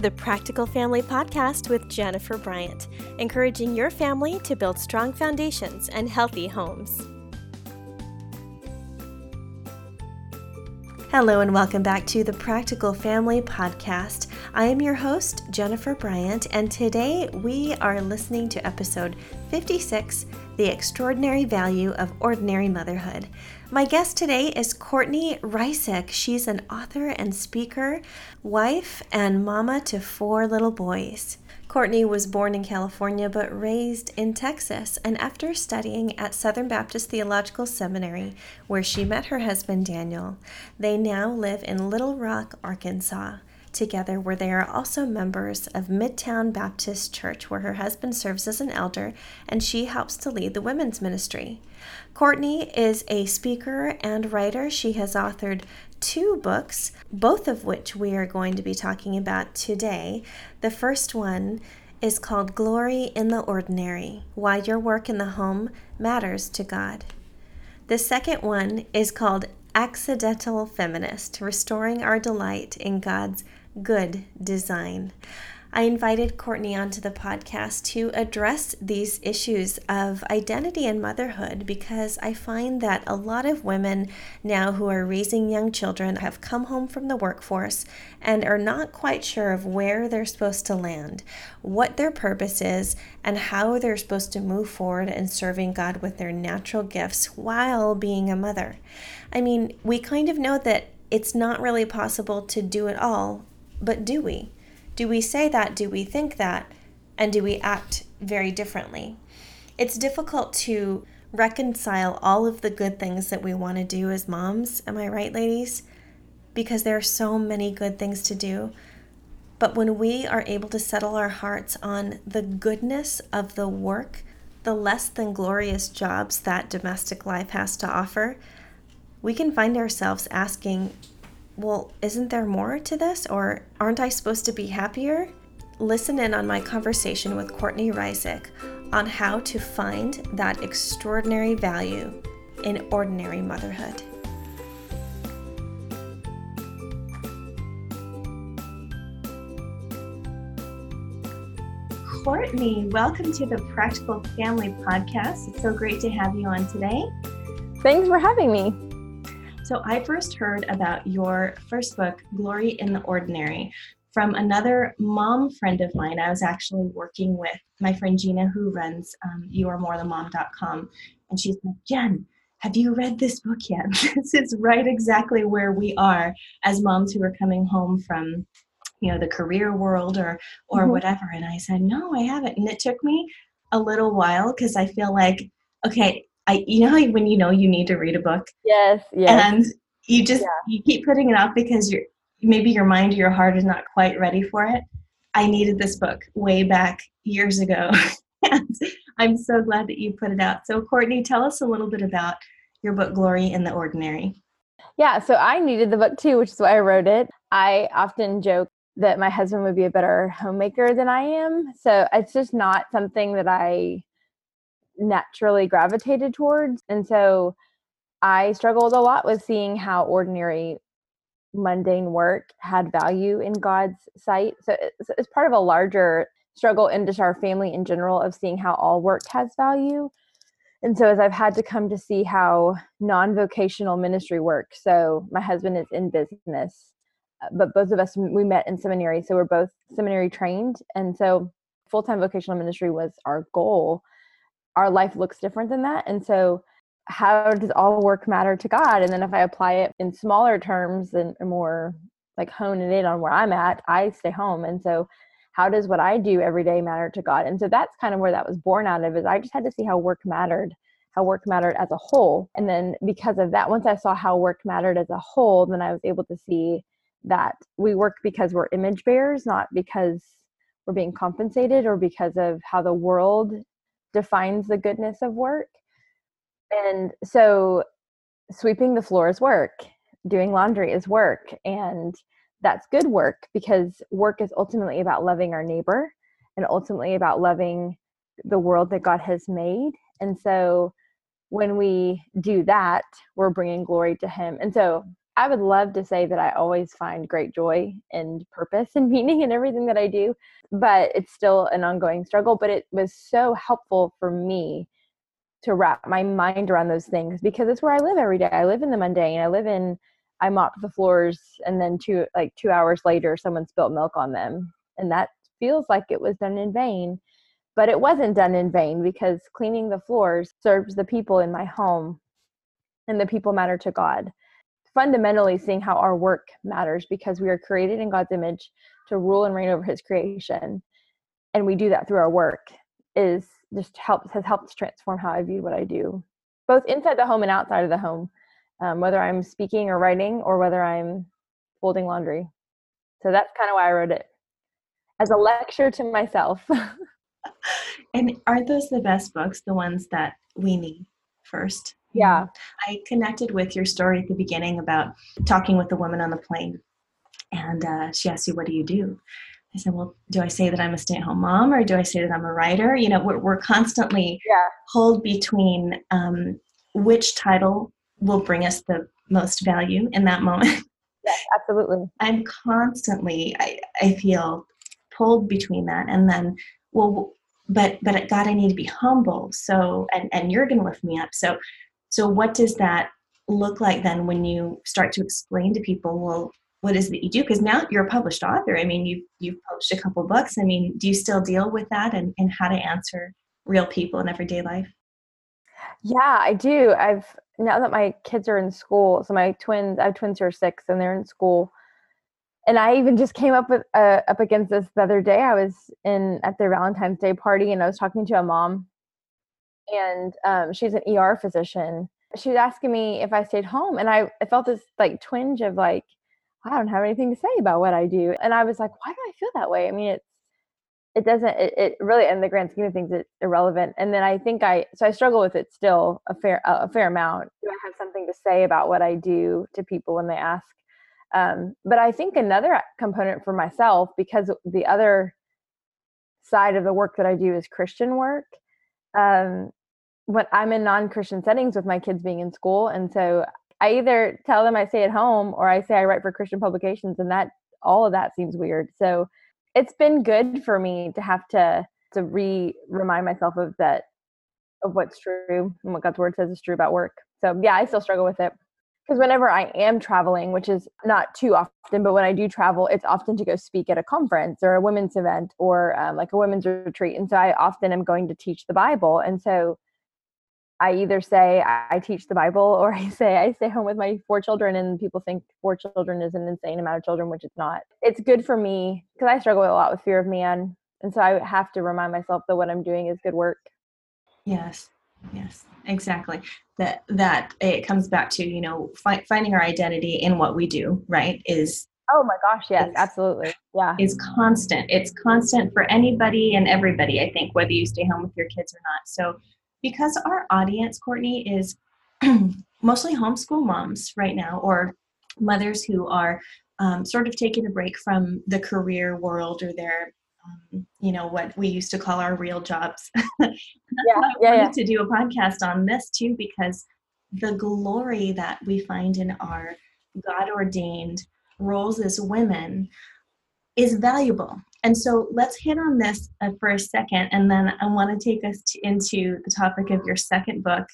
to the Practical Family Podcast with Jennifer Bryant, encouraging your family to build strong foundations and healthy homes. Hello, and welcome back to the Practical Family Podcast. I am your host, Jennifer Bryant, and today we are listening to episode 56 The Extraordinary Value of Ordinary Motherhood. My guest today is Courtney Reissig. She's an author and speaker, wife, and mama to four little boys. Courtney was born in California but raised in Texas, and after studying at Southern Baptist Theological Seminary, where she met her husband Daniel, they now live in Little Rock, Arkansas together, where they are also members of Midtown Baptist Church, where her husband serves as an elder and she helps to lead the women's ministry. Courtney is a speaker and writer. She has authored two books, both of which we are going to be talking about today. The first one is called Glory in the Ordinary Why Your Work in the Home Matters to God. The second one is called Accidental Feminist Restoring Our Delight in God's Good Design. I invited Courtney onto the podcast to address these issues of identity and motherhood because I find that a lot of women now who are raising young children have come home from the workforce and are not quite sure of where they're supposed to land, what their purpose is, and how they're supposed to move forward in serving God with their natural gifts while being a mother. I mean, we kind of know that it's not really possible to do it all, but do we? Do we say that? Do we think that? And do we act very differently? It's difficult to reconcile all of the good things that we want to do as moms. Am I right, ladies? Because there are so many good things to do. But when we are able to settle our hearts on the goodness of the work, the less than glorious jobs that domestic life has to offer, we can find ourselves asking, well, isn't there more to this? Or aren't I supposed to be happier? Listen in on my conversation with Courtney Reissig on how to find that extraordinary value in ordinary motherhood. Courtney, welcome to the Practical Family Podcast. It's so great to have you on today. Thanks for having me. So I first heard about your first book, Glory in the Ordinary, from another mom friend of mine. I was actually working with my friend Gina, who runs um, youaremorethanmom.com, and she's like, Jen, have you read this book yet? this is right exactly where we are as moms who are coming home from you know the career world or or mm-hmm. whatever and i said no i haven't and it took me a little while because i feel like okay I, you know, when you know you need to read a book. Yes, yes. And you just yeah. you keep putting it off because you're maybe your mind or your heart is not quite ready for it. I needed this book way back years ago, and I'm so glad that you put it out. So, Courtney, tell us a little bit about your book, Glory in the Ordinary. Yeah, so I needed the book too, which is why I wrote it. I often joke that my husband would be a better homemaker than I am. So it's just not something that I naturally gravitated towards. And so I struggled a lot with seeing how ordinary mundane work had value in God's sight. So it's, it's, part of a larger struggle in just our family in general of seeing how all work has value. And so as I've had to come to see how non-vocational ministry works. So my husband is in business, uh, but both of us we met in seminary, so we're both seminary trained, and so full-time vocational ministry was our goal our life looks different than that. And so, how does all work matter to God? And then, if I apply it in smaller terms and more like hone it in on where I'm at, I stay home. And so, how does what I do every day matter to God? And so, that's kind of where that was born out of. Is I just had to see how work mattered how work mattered as a whole. And then because of that, once I saw how work mattered as a whole, then I was able to see that we work because we're image bearers, not because we're being compensated or because of how the world defines the goodness of work. And so sweeping the floor is work, doing laundry is work. And that's good work because work is ultimately about loving our neighbor and ultimately about loving the world that God has made. And so when we do that, we're bringing glory to Him. And so I would love to say that I always find great joy and purpose and meaning in everything that I do, but it's still an ongoing struggle. But it was so helpful for me to wrap my mind around those things because it's where I live every day. I live in the mundane. I live in I mop the floors and then two like 2 hours later someone spilled milk on them and that feels like it was done in vain. But it wasn't done in vain because cleaning the floors serves the people in my home and the people matter to God. Fundamentally, seeing how our work matters because we are created in God's image to rule and reign over his creation. And we do that through our work is just helps has helped transform how I view what I do, both inside the home and outside of the home, um, whether I'm speaking or writing or whether I'm folding laundry. So that's kind of why I wrote it as a lecture to myself. and are those the best books, the ones that we need first? Yeah. I connected with your story at the beginning about talking with the woman on the plane. And uh, she asked you, What do you do? I said, well, do I say that I'm a stay at home mom or do I say that I'm a writer? You know, we're, we're constantly yeah. hold between um, which title will bring us the most value in that moment. Yes, absolutely. I'm constantly, I, I feel pulled between that. And then, well, but, but God, I need to be humble. So, and, and you're going to lift me up. So, so what does that look like then when you start to explain to people, well, what is that you do? Because now you're a published author. I mean you've, you've published a couple books. I mean do you still deal with that and, and how to answer real people in everyday life? Yeah i do. I've now that my kids are in school so my twins i have twins who are six and they're in school. And i even just came up with uh, up against this the other day. I was in at their valentine's day party and i was talking to a mom and um, she's an er physician she was asking me if i stayed home and I, I felt this like twinge of like I don't have anything to say about what I do. And I was like, why do I feel that way? I mean, it's, it doesn't, it, it really, in the grand scheme of things, it's irrelevant. And then I think I, so I struggle with it still a fair, a fair amount. Do I have something to say about what I do to people when they ask? Um, but I think another component for myself, because the other side of the work that I do is Christian work. Um, when I'm in non-Christian settings with my kids being in school, and so I either tell them I stay at home or I say I write for Christian publications, and that all of that seems weird. So it's been good for me to have to to re remind myself of that of what's true and what God's word says is true about work. So yeah, I still struggle with it because whenever I am traveling, which is not too often, but when I do travel, it's often to go speak at a conference or a women's event or um, like a women's retreat, and so I often am going to teach the Bible, and so I either say I teach the Bible or I say I stay home with my four children, and people think four children is an insane amount of children, which it's not. It's good for me because I struggle a lot with fear of man. And so I have to remind myself that what I'm doing is good work. Yes, yes, exactly. That that it comes back to you know fi- finding our identity in what we do. Right? Is oh my gosh, yes, is, absolutely, yeah. Is constant. It's constant for anybody and everybody. I think whether you stay home with your kids or not. So because our audience, Courtney, is mostly homeschool moms right now, or mothers who are um, sort of taking a break from the career world or their, um, you know, what we used to call our real jobs. yeah, I yeah, wanted yeah. to do a podcast on this too because the glory that we find in our God ordained roles as women is valuable. And so let's hit on this uh, for a second, and then I want to take us to, into the topic of your second book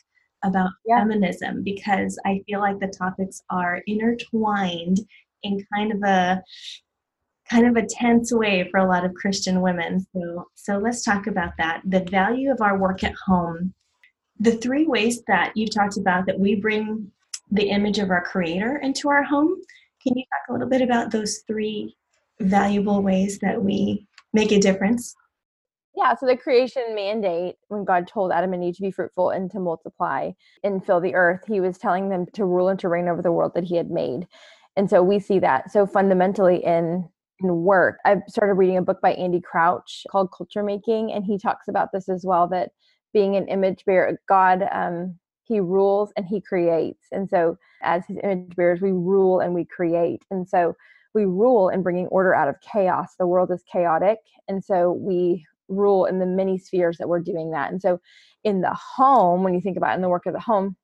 about yeah. feminism because I feel like the topics are intertwined in kind of a kind of a tense way for a lot of Christian women. So so let's talk about that. The value of our work at home. The three ways that you've talked about that we bring the image of our creator into our home. Can you talk a little bit about those three valuable ways that we make a difference? Yeah, so the creation mandate, when God told Adam and Eve to be fruitful and to multiply and fill the earth, he was telling them to rule and to reign over the world that he had made. And so we see that so fundamentally in in work. I've started reading a book by Andy Crouch called Culture Making, and he talks about this as well that being an image bearer, God, um, he rules and he creates. And so as his image bearers, we rule and we create. And so we rule in bringing order out of chaos. The world is chaotic. And so we rule in the many spheres that we're doing that. And so in the home, when you think about in the work of the home,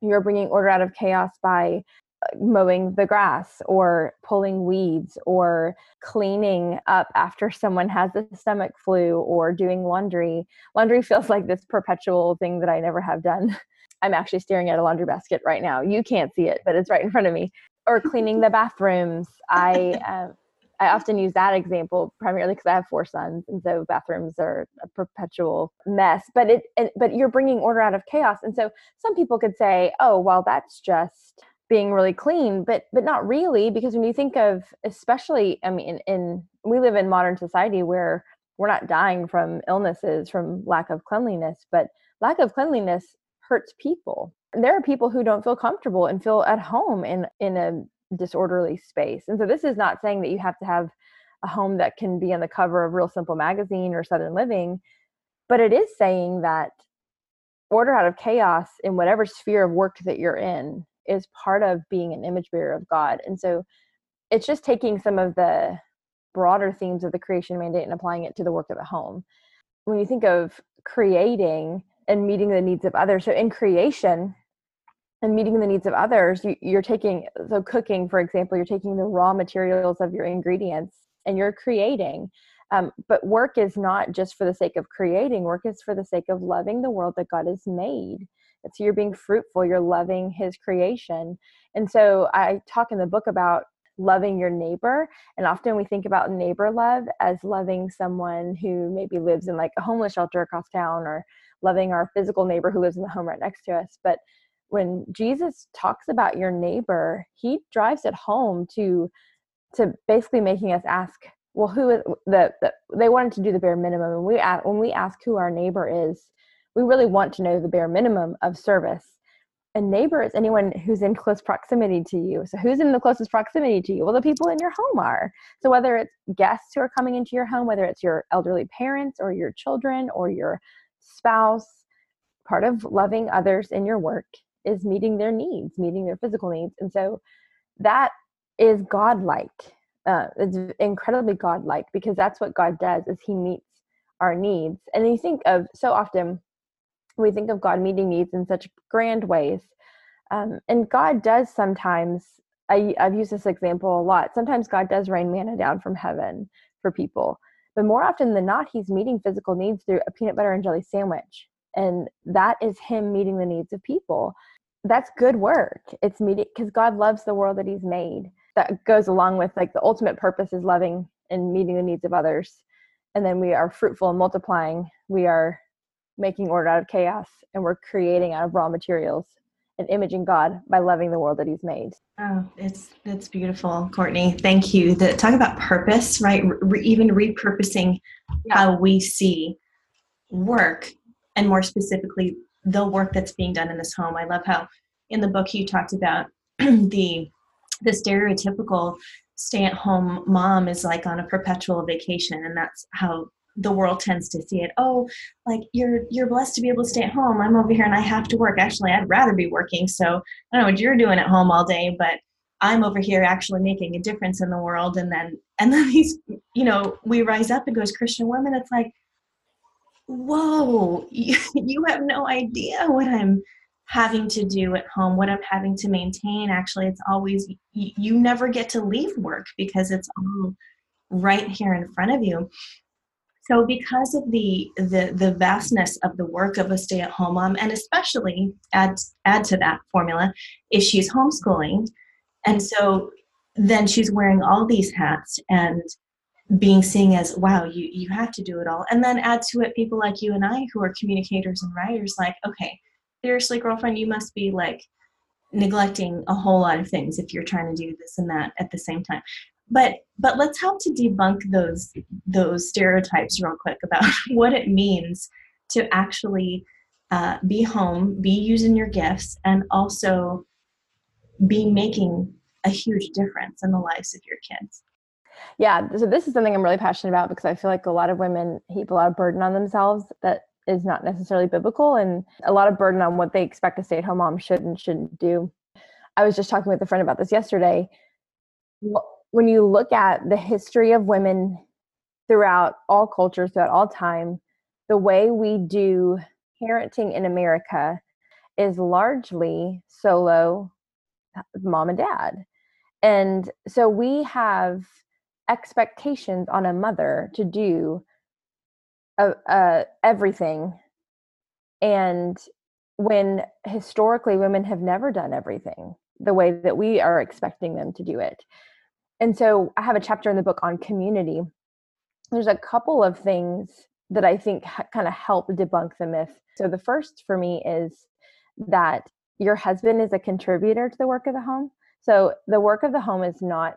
you're bringing order out of chaos by uh, mowing the grass or pulling weeds or cleaning up after someone has a stomach flu or doing laundry. Laundry feels like this perpetual thing that I never have done. I'm actually staring at a laundry basket right now. You can't see it, but it's right in front of me. Or cleaning the bathrooms. I um, I often use that example primarily because I have four sons, and so bathrooms are a perpetual mess. But it, it, but you're bringing order out of chaos, and so some people could say, "Oh, well, that's just being really clean," but but not really, because when you think of, especially, I mean, in, in we live in modern society where we're not dying from illnesses from lack of cleanliness, but lack of cleanliness hurts people. There are people who don't feel comfortable and feel at home in in a disorderly space. And so this is not saying that you have to have a home that can be on the cover of Real Simple magazine or Southern Living, but it is saying that order out of chaos in whatever sphere of work that you're in is part of being an image bearer of God. And so it's just taking some of the broader themes of the creation mandate and applying it to the work of the home. When you think of creating and meeting the needs of others, so in creation, and meeting the needs of others you, are taking so cooking for example you're taking the raw materials of your ingredients and you're creating. Um, but work is not just for the sake of creating. Work is for the sake of loving the world that god has made. And so you're being fruitful. You're loving his creation. And so i talk in the book about loving your neighbor. And often we think about neighbor love as loving someone who maybe lives in like a homeless shelter across town or loving our physical neighbor who lives in the home right next to us but when Jesus talks about your neighbor, he drives it home to to basically making us ask, well, who is the, the they wanted to do the bare minimum, and we ask, when we ask who our neighbor is, we really want to know the bare minimum of service. A neighbor is anyone who's in close proximity to you. So, who's in the closest proximity to you? Well, the people in your home are. So, whether it's guests who are coming into your home, whether it's your elderly parents or your children or your spouse, part of loving others in your work is meeting their needs, meeting their physical needs. And so that is godlike. Uh, it's incredibly godlike because that's what God does is he meets our needs. And you think of so often we think of God meeting needs in such grand ways. Um, and God does sometimes, I, I've used this example a lot. Sometimes God does rain manna down from heaven for people. But more often than not, he's meeting physical needs through a peanut butter and jelly sandwich and that is him meeting the needs of people. That's good work. It's meeting because god loves the world that he's made. That goes along with like the ultimate purpose is loving and meeting the needs of others and then we are fruitful and multiplying. We are making order out of chaos and we're creating out of raw materials and imaging god by loving the world that he's made. Oh it's it's beautiful courtney. Thank you. The talk about purpose right? Re- even repurposing yeah. how we see work and more specifically the work that's being done in this home. I love how in the book you talked about the the stereotypical stay at home mom is like on a perpetual vacation and that's how the world tends to see it. Oh like you're you're blessed to be able to stay at home. I'm over here and i have to work. Actually i'd rather be working. So i don't know what you're doing at home all day but i'm over here actually making a difference in the world. And then and then these you know we rise up and go as christian women. It's like whoa, you, have no idea what I'm having to do at home, what I'm having to maintain. Actually, it's always, you never get to leave work because it's all right here in front of you. So, because of the, the the vastness of the work of a stay-at-home mom, and especially add add to that formula, if she's homeschooling, and so then she's wearing all these hats, and being seen as wow you you have to do it all. And then add to it people like you and i who are communicators and writers like okay seriously girlfriend you must be like neglecting a whole lot of things if you're trying to do this and that at the same time but but let's help to debunk those those stereotypes real quick about what it means to actually uh, be home be using your gifts and also be making a huge difference in the lives of your kids. Yeah so this is something i'm really passionate about because i feel like a lot of women heap a lot of burden on themselves that is not necessarily biblical and a lot of burden on what they expect a stay-at-home mom should and shouldn't do. I was just talking with a friend about this yesterday when you look at the history of women throughout all cultures throughout all time the way we do parenting in america is largely solo mom and dad. And so we have expectations on a mother to do uh, uh, everything. And when historically women have never done everything the way that we are expecting them to do it. And so I have a chapter in the book on community. There's a couple of things that I think ha- kind of help debunk the myth. So the first for me is that your husband is a contributor to the work of the home. So the work of the home is not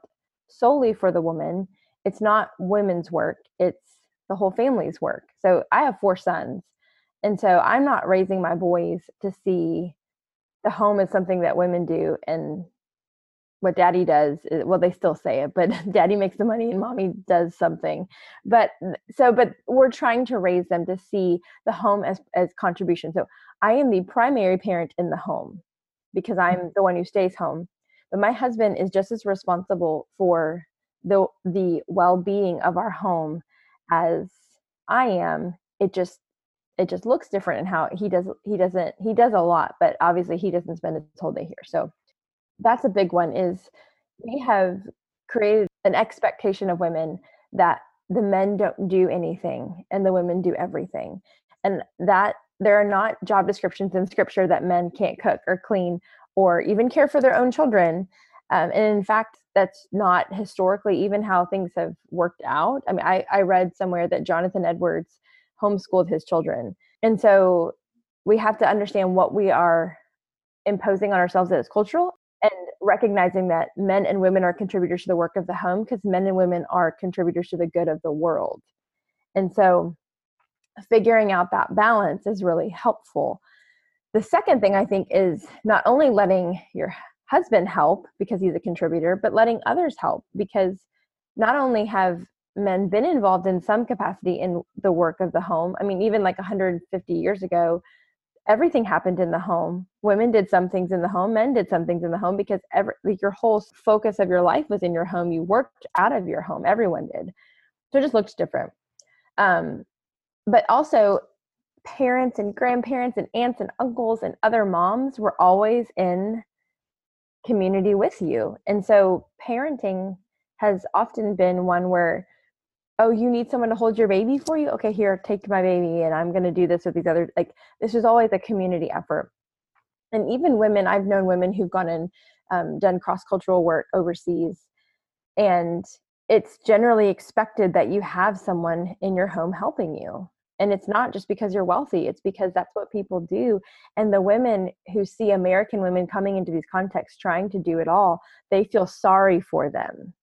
solely for the woman, it's not women's work, it's the whole family's work. So I have four sons. And so I'm not raising my boys to see the home as something that women do and what daddy does is, well they still say it but daddy makes the money and mommy does something. But so but we're trying to raise them to see the home as as contribution. So i am the primary parent in the home because i'm mm. the one who stays home. But my husband is just as responsible for the the well-being of our home as i am. It just it just looks different in how he does he doesn't he does a lot but obviously he doesn't spend his whole day here. So that's a big one is we have created an expectation of women that the men don't do anything and the women do everything. And that there are not job descriptions in scripture that men can't cook or clean or even care for their own children. Um, and in fact that's not historically even how things have worked out. I mean I, I read somewhere that jonathan edwards homeschooled his children. And so we have to understand what we are imposing on ourselves that is cultural recognizing that men and women are contributors to the work of the home because men and women are contributors to the good of the world. And so figuring out that balance is really helpful. The second thing I think is not only letting your husband help because he's a contributor, but letting others help because not only have men been involved in some capacity in the work of the home, I mean, even like 150 years ago, everything happened in the home. Women did some things in the home, men did some things in the home because every like your whole focus of your life was in your home. You worked out of your home. Everyone did. So it just looks different. Um, but also parents and grandparents and aunts and uncles and other moms were always in community with you. And so parenting has often been one where oh you need someone to hold your baby for you? Okay here take my baby and i'm going to do this with these other like this is always a community effort. And even women i've known women who've gone and um, done cross-cultural work overseas and it's generally expected that you have someone in your home helping you. And it's not just because you're wealthy it's because that's what people do. And the women who see american women coming into these contexts trying to do it all they feel sorry for them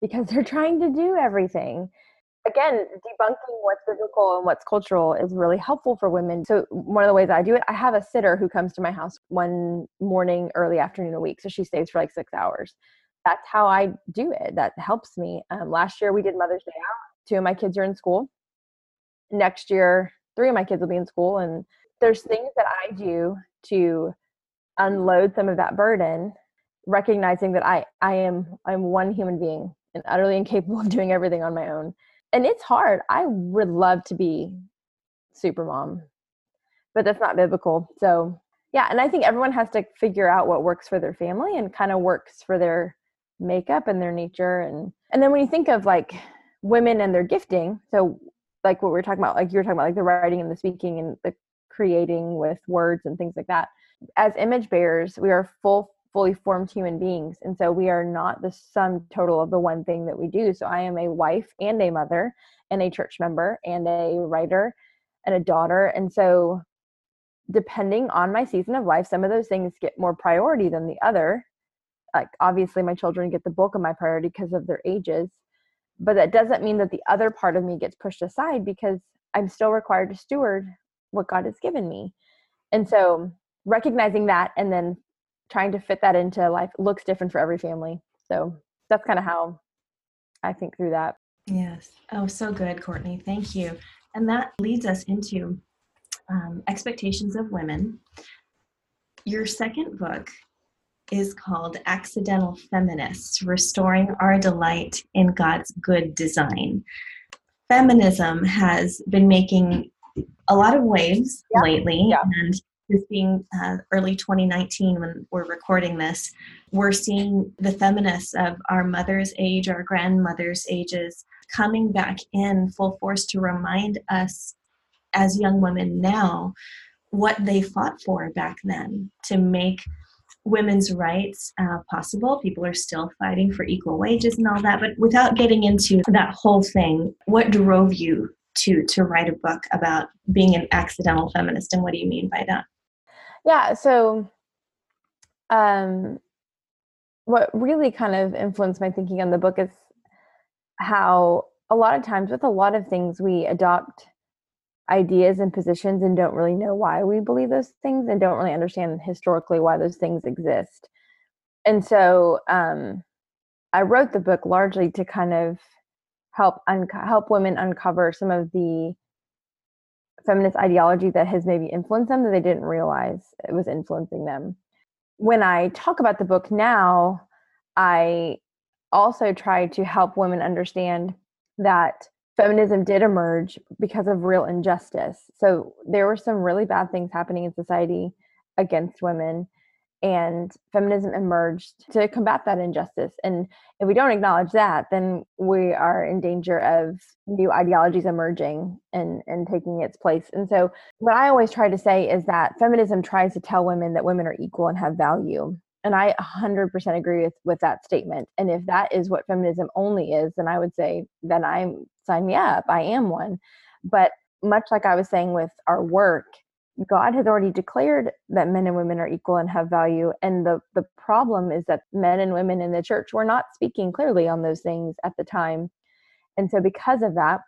because they're trying to do everything again, debunking what's biblical and what's cultural is really helpful for women. So, one of the ways I do it, I have a sitter who comes to my house one morning, early afternoon a week. So, she stays for like six hours. That's how I do it. That helps me. Um, last year, we did Mother's Day out. Two of my kids are in school. Next year, three of my kids will be in school. And there's things that I do to unload some of that burden, recognizing that I, I am I'm one human being and utterly incapable of doing everything on my own and it's hard. I would love to be super mom, but that's not biblical. So yeah, and I think everyone has to figure out what works for their family and kind of works for their makeup and their nature and and then when you think of like women and their gifting, so like what we are talking about, like you were talking about like the writing and the speaking and the creating with words and things like that. As image bearers, we are full fully formed human beings. And so we are not the sum total of the one thing that we do. So I am a wife and a mother and a church member and a writer and a daughter. And so depending on my season of life, some of those things get more priority than the other. Like obviously my children get the bulk of my priority because of their ages. But that doesn't mean that the other part of me gets pushed aside because I'm still required to steward what God has given me. And so recognizing that and then trying to fit that into life looks different for every family. So that's kind of how I think through that. Yes. Oh, so good, Courtney. Thank you. And that leads us into um, Expectations of Women. Your second book is called Accidental Feminists Restoring Our Delight in God's Good Design. Feminism has been making a lot of waves yeah. lately, yeah. and this being uh, early 2019 when we're recording this, we're seeing the feminists of our mother's age, our grandmother's ages, coming back in full force to remind us as young women now what they fought for back then to make women's rights uh, possible. People are still fighting for equal wages and all that, but without getting into that whole thing, what drove you to to write a book about being an accidental feminist, and what do you mean by that? Yeah, so um, what really kind of influenced my thinking on the book is how a lot of times with a lot of things we adopt ideas and positions and don't really know why we believe those things and don't really understand historically why those things exist. And so um, I wrote the book largely to kind of help help women uncover some of the feminist ideology that has maybe influenced them that they didn't realize it was influencing them. When I talk about the book now, I also try to help women understand that feminism did emerge because of real injustice. So there were some really bad things happening in society against women and feminism emerged to combat that injustice. And if we don't acknowledge that then we are in danger of new ideologies emerging and and taking its place. And so what i always try to say is that feminism tries to tell women that women are equal and have value. And i 100% agree with with that statement. And if that is what feminism only is then i would say then i'm sign me up. I am one. But much like i was saying with our work God has already declared that men and women are equal and have value. And the, the problem is that men and women in the church were not speaking clearly on those things at the time. And so, because of that,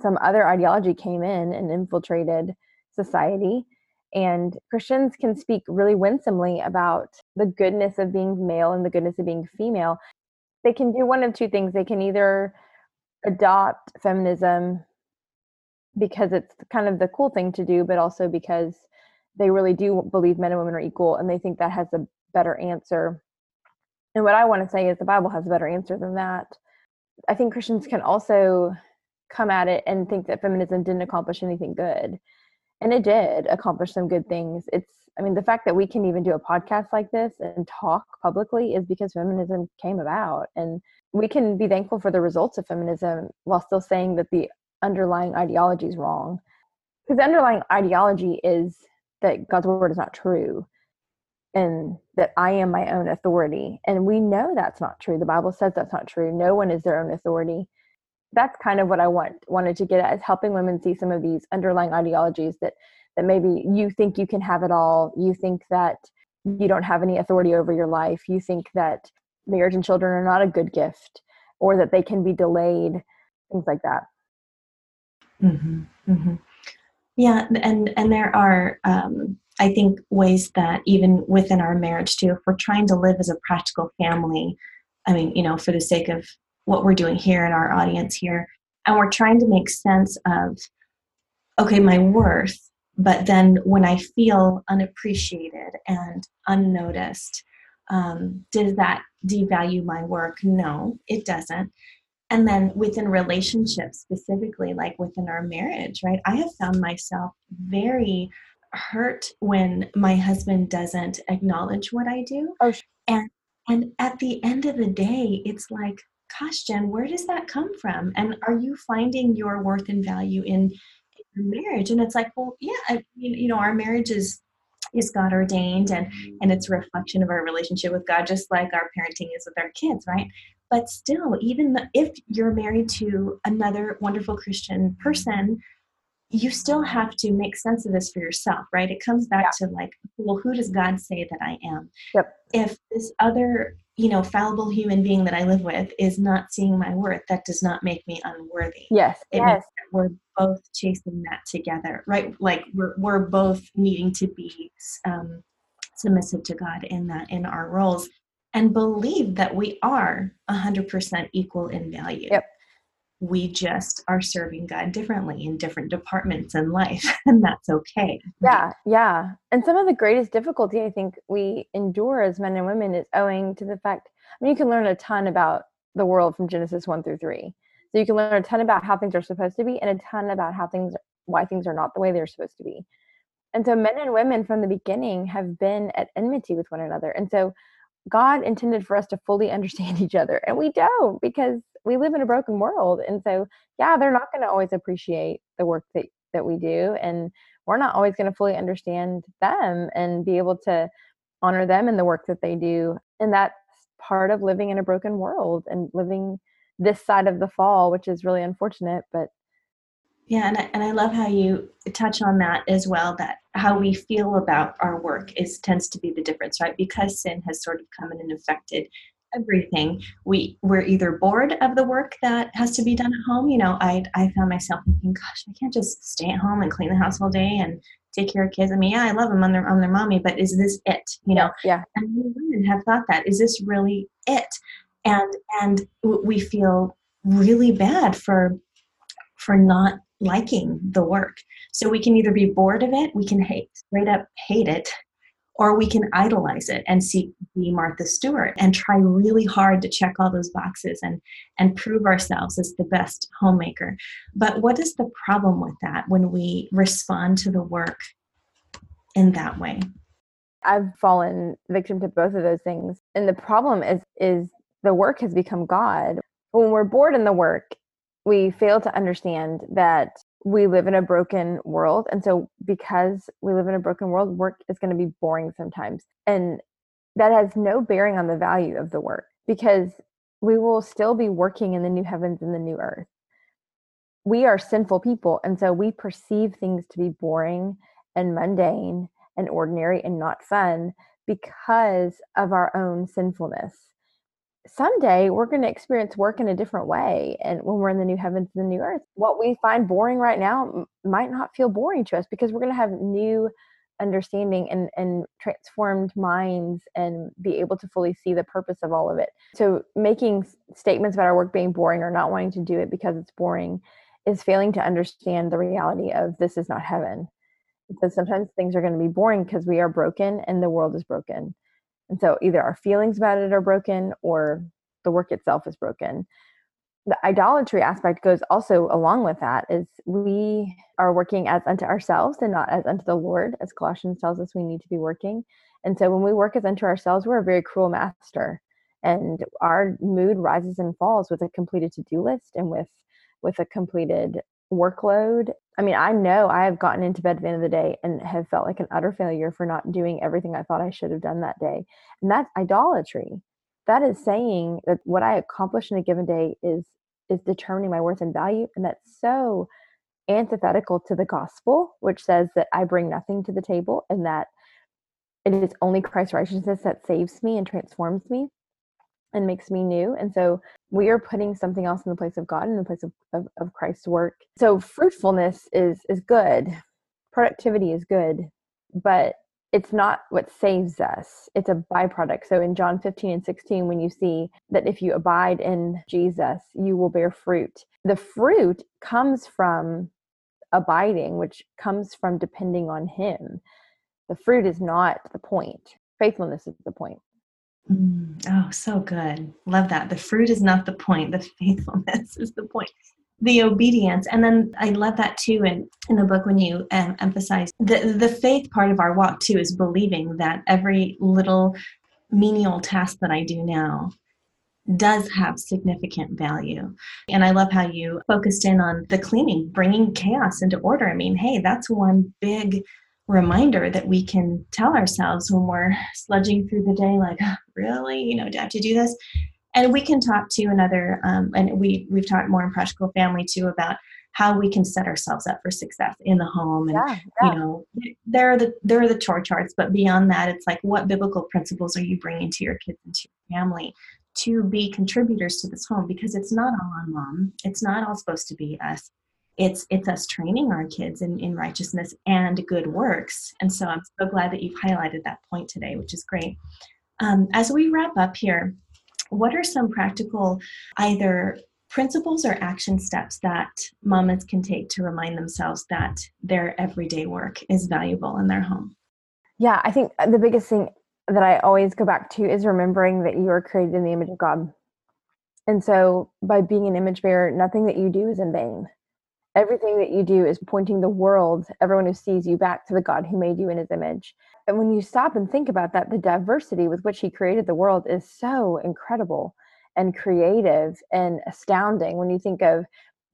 some other ideology came in and infiltrated society. And Christians can speak really winsomely about the goodness of being male and the goodness of being female. They can do one of two things. They can either adopt feminism because it's kind of the cool thing to do, but also because they really do believe men and women are equal and they think that has a better answer. And what I want to say is the Bible has a better answer than that. I think Christians can also come at it and think that feminism didn't accomplish anything good. And it did accomplish some good things. It's, I mean, the fact that we can even do a podcast like this and talk publicly is because feminism came about. And we can be thankful for the results of feminism while still saying that the underlying ideology is wrong. Because the underlying ideology is that God's word is not true and that I am my own authority. And we know that's not true. The Bible says that's not true. No one is their own authority. That's kind of what I want wanted to get at is helping women see some of these underlying ideologies that that maybe you think you can have it all. You think that you don't have any authority over your life. You think that marriage and children are not a good gift or that they can be delayed, things like that. Mm-hmm. Mm-hmm. Yeah, and and there are, um, I think, ways that even within our marriage too, if we're trying to live as a practical family, I mean, you know, for the sake of what we're doing here in our audience here, and we're trying to make sense of, okay, my worth, but then when I feel unappreciated and unnoticed, um, does that devalue my work? No, it doesn't and then within relationships specifically like within our marriage right i have found myself very hurt when my husband doesn't acknowledge what i do. Oh. and and at the end of the day it's like gosh jen where does that come from? And are you finding your worth and value in your marriage? And it's like well yeah I, you know our marriage is is God ordained and and it's a reflection of our relationship with God just like our parenting is with our kids right but still even if you're married to another wonderful christian person you still have to make sense of this for yourself right it comes back yeah. to like well who does god say that i am yep. if this other you know fallible human being that i live with is not seeing my worth that does not make me unworthy yes it yes. we're both chasing that together right like we're, we're both needing to be um, submissive to god in that in our roles and believe that we are 100% equal in value. Yep. We just are serving God differently in different departments in life, and that's okay. Yeah, yeah. And some of the greatest difficulty I think we endure as men and women is owing to the fact, I mean, you can learn a ton about the world from Genesis 1 through 3. So you can learn a ton about how things are supposed to be and a ton about how things, why things are not the way they're supposed to be. And so men and women from the beginning have been at enmity with one another. And so God intended for us to fully understand each other, and we don't because we live in a broken world. And so, yeah, they're not going to always appreciate the work that that we do, and we're not always going to fully understand them and be able to honor them in the work that they do. And that's part of living in a broken world and living this side of the fall, which is really unfortunate, but yeah, and I, and I love how you touch on that as well. That how we feel about our work is tends to be the difference, right? Because sin has sort of come in and affected everything. We we're either bored of the work that has to be done at home. You know, I I found myself thinking, gosh, I can't just stay at home and clean the house all day and take care of kids. I mean, yeah, I love them on their on their mommy, but is this it? You know, yeah. And women have thought that is this really it? And and we feel really bad for for not liking the work. So we can either be bored of it, we can hate, straight up hate it, or we can idolize it and seek be Martha Stewart and try really hard to check all those boxes and and prove ourselves as the best homemaker. But what is the problem with that when we respond to the work in that way? I've fallen victim to both of those things. And the problem is is the work has become God. When we're bored in the work, we fail to understand that we live in a broken world and so because we live in a broken world work is going to be boring sometimes and that has no bearing on the value of the work because we will still be working in the new heavens and the new earth. We are sinful people and so we perceive things to be boring and mundane and ordinary and not fun because of our own sinfulness someday we're going to experience work in a different way and when we're in the new heavens and the new earth what we find boring right now m- might not feel boring to us because we're going to have new understanding and, and transformed minds and be able to fully see the purpose of all of it. So making statements about our work being boring or not wanting to do it because it's boring is failing to understand the reality of this is not heaven. Because sometimes things are going to be boring because we are broken and the world is broken and so either our feelings about it are broken or the work itself is broken. The idolatry aspect goes also along with that is we are working as unto ourselves and not as unto the Lord, as Colossians tells us we need to be working. And so when we work as unto ourselves, we're a very cruel master. And our mood rises and falls with a completed to-do list and with with a completed workload. I mean, I know I have gotten into bed at the end of the day and have felt like an utter failure for not doing everything I thought I should have done that day. And that's idolatry. That is saying that what I accomplish in a given day is is determining my worth and value. And that's so antithetical to the gospel, which says that I bring nothing to the table and that it is only Christ's righteousness that saves me and transforms me and makes me new. And so we are putting something else in the place of God, in the place of, of, of Christ's work. So fruitfulness is is good. Productivity is good, but it's not what saves us. It's a byproduct. So in John 15 and 16, when you see that if you abide in Jesus, you will bear fruit. The fruit comes from abiding, which comes from depending on Him. The fruit is not the point. Faithfulness is the point. Mm, oh, so good. Love that. The fruit is not the point, the faithfulness is the point. The obedience. And then I love that too in, in the book when you um, emphasize the, the faith part of our walk too is believing that every little menial task that I do now does have significant value. And I love how you focused in on the cleaning, bringing chaos into order. I mean, hey, that's one big reminder that we can tell ourselves when we're sludging through the day like really? You know do i have to do this? And we can talk to another um, and we we've talked more in practical family too about how we can set ourselves up for success in the home and yeah, yeah. you know there are the there are the chore charts but beyond that it's like what biblical principles are you bringing to your kids and to your family to be contributors to this home? Because it's not all on mom. It's not all supposed to be us it's it's us training our kids in, in righteousness and good works. And so i'm so glad that you've highlighted that point today which is great. Um, as we wrap up here what are some practical either principles or action steps that mamas can take to remind themselves that their everyday work is valuable in their home? Yeah i think the biggest thing that i always go back to is remembering that you are created in the image of god. And so by being an image bearer nothing that you do is in vain everything that you do is pointing the world, everyone who sees you, back to the God who made you in his image. And when you stop and think about that, the diversity with which he created the world is so incredible and creative and astounding when you think of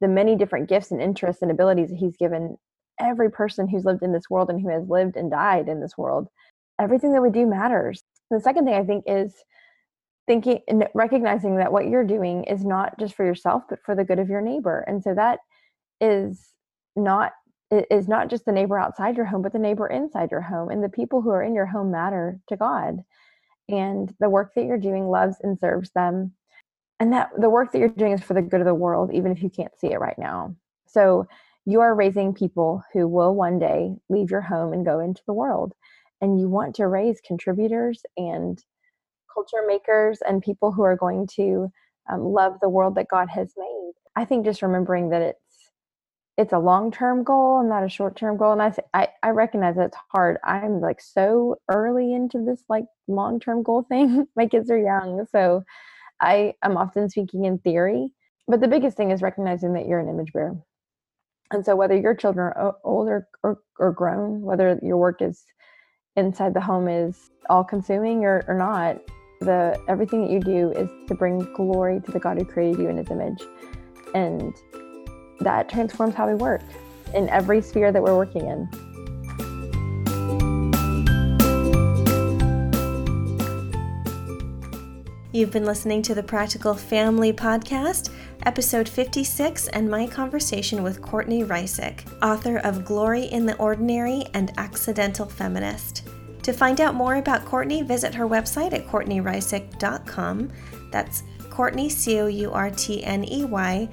the many different gifts and interests and abilities that he's given every person who's lived in this world and who has lived and died in this world. Everything that we do matters. The second thing I think is thinking and recognizing that what you're doing is not just for yourself, but for the good of your neighbor. And so that is not is not just the neighbor outside your home, but the neighbor inside your home. And the people who are in your home matter to God. And the work that you're doing loves and serves them. And that the work that you're doing is for the good of the world, even if you can't see it right now. So you are raising people who will one day leave your home and go into the world. And you want to raise contributors and culture makers and people who are going to um, love the world that God has made. I think just remembering that it's it's a long term goal and not a short term goal. And I, I I recognize it's hard. I'm like so early into this like long term goal thing. My kids are young, so I am often speaking in theory. But the biggest thing is recognizing that you're an image bearer. And so whether your children are older or, or grown, whether your work is inside the home is all consuming or, or not, the everything that you do is to bring glory to the God who created you in his image. And that transforms how we work in every sphere that we're working in. You've been listening to the Practical Family Podcast, episode 56, and my conversation with Courtney Reissig, author of Glory in the Ordinary and Accidental Feminist. To find out more about Courtney, visit her website at courtneyreissig.com. That's Courtney, C O U R T N E Y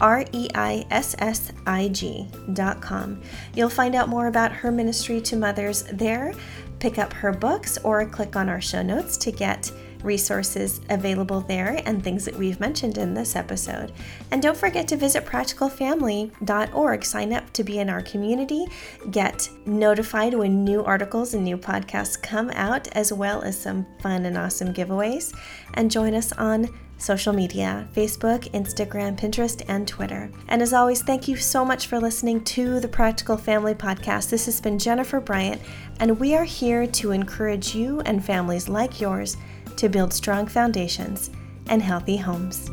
R E I S S I G.com. You'll find out more about her ministry to mothers there, pick up her books, or click on our show notes to get resources available there and things that we've mentioned in this episode. And don't forget to visit practicalfamily.org. Sign up to be in our community, get notified when new articles and new podcasts come out, as well as some fun and awesome giveaways. And join us on social media Facebook, Instagram, Pinterest, and Twitter. And as always, thank you so much for listening to the Practical Family Podcast. This has been Jennifer Bryant, and we are here to encourage you and families like yours to build strong foundations and healthy homes.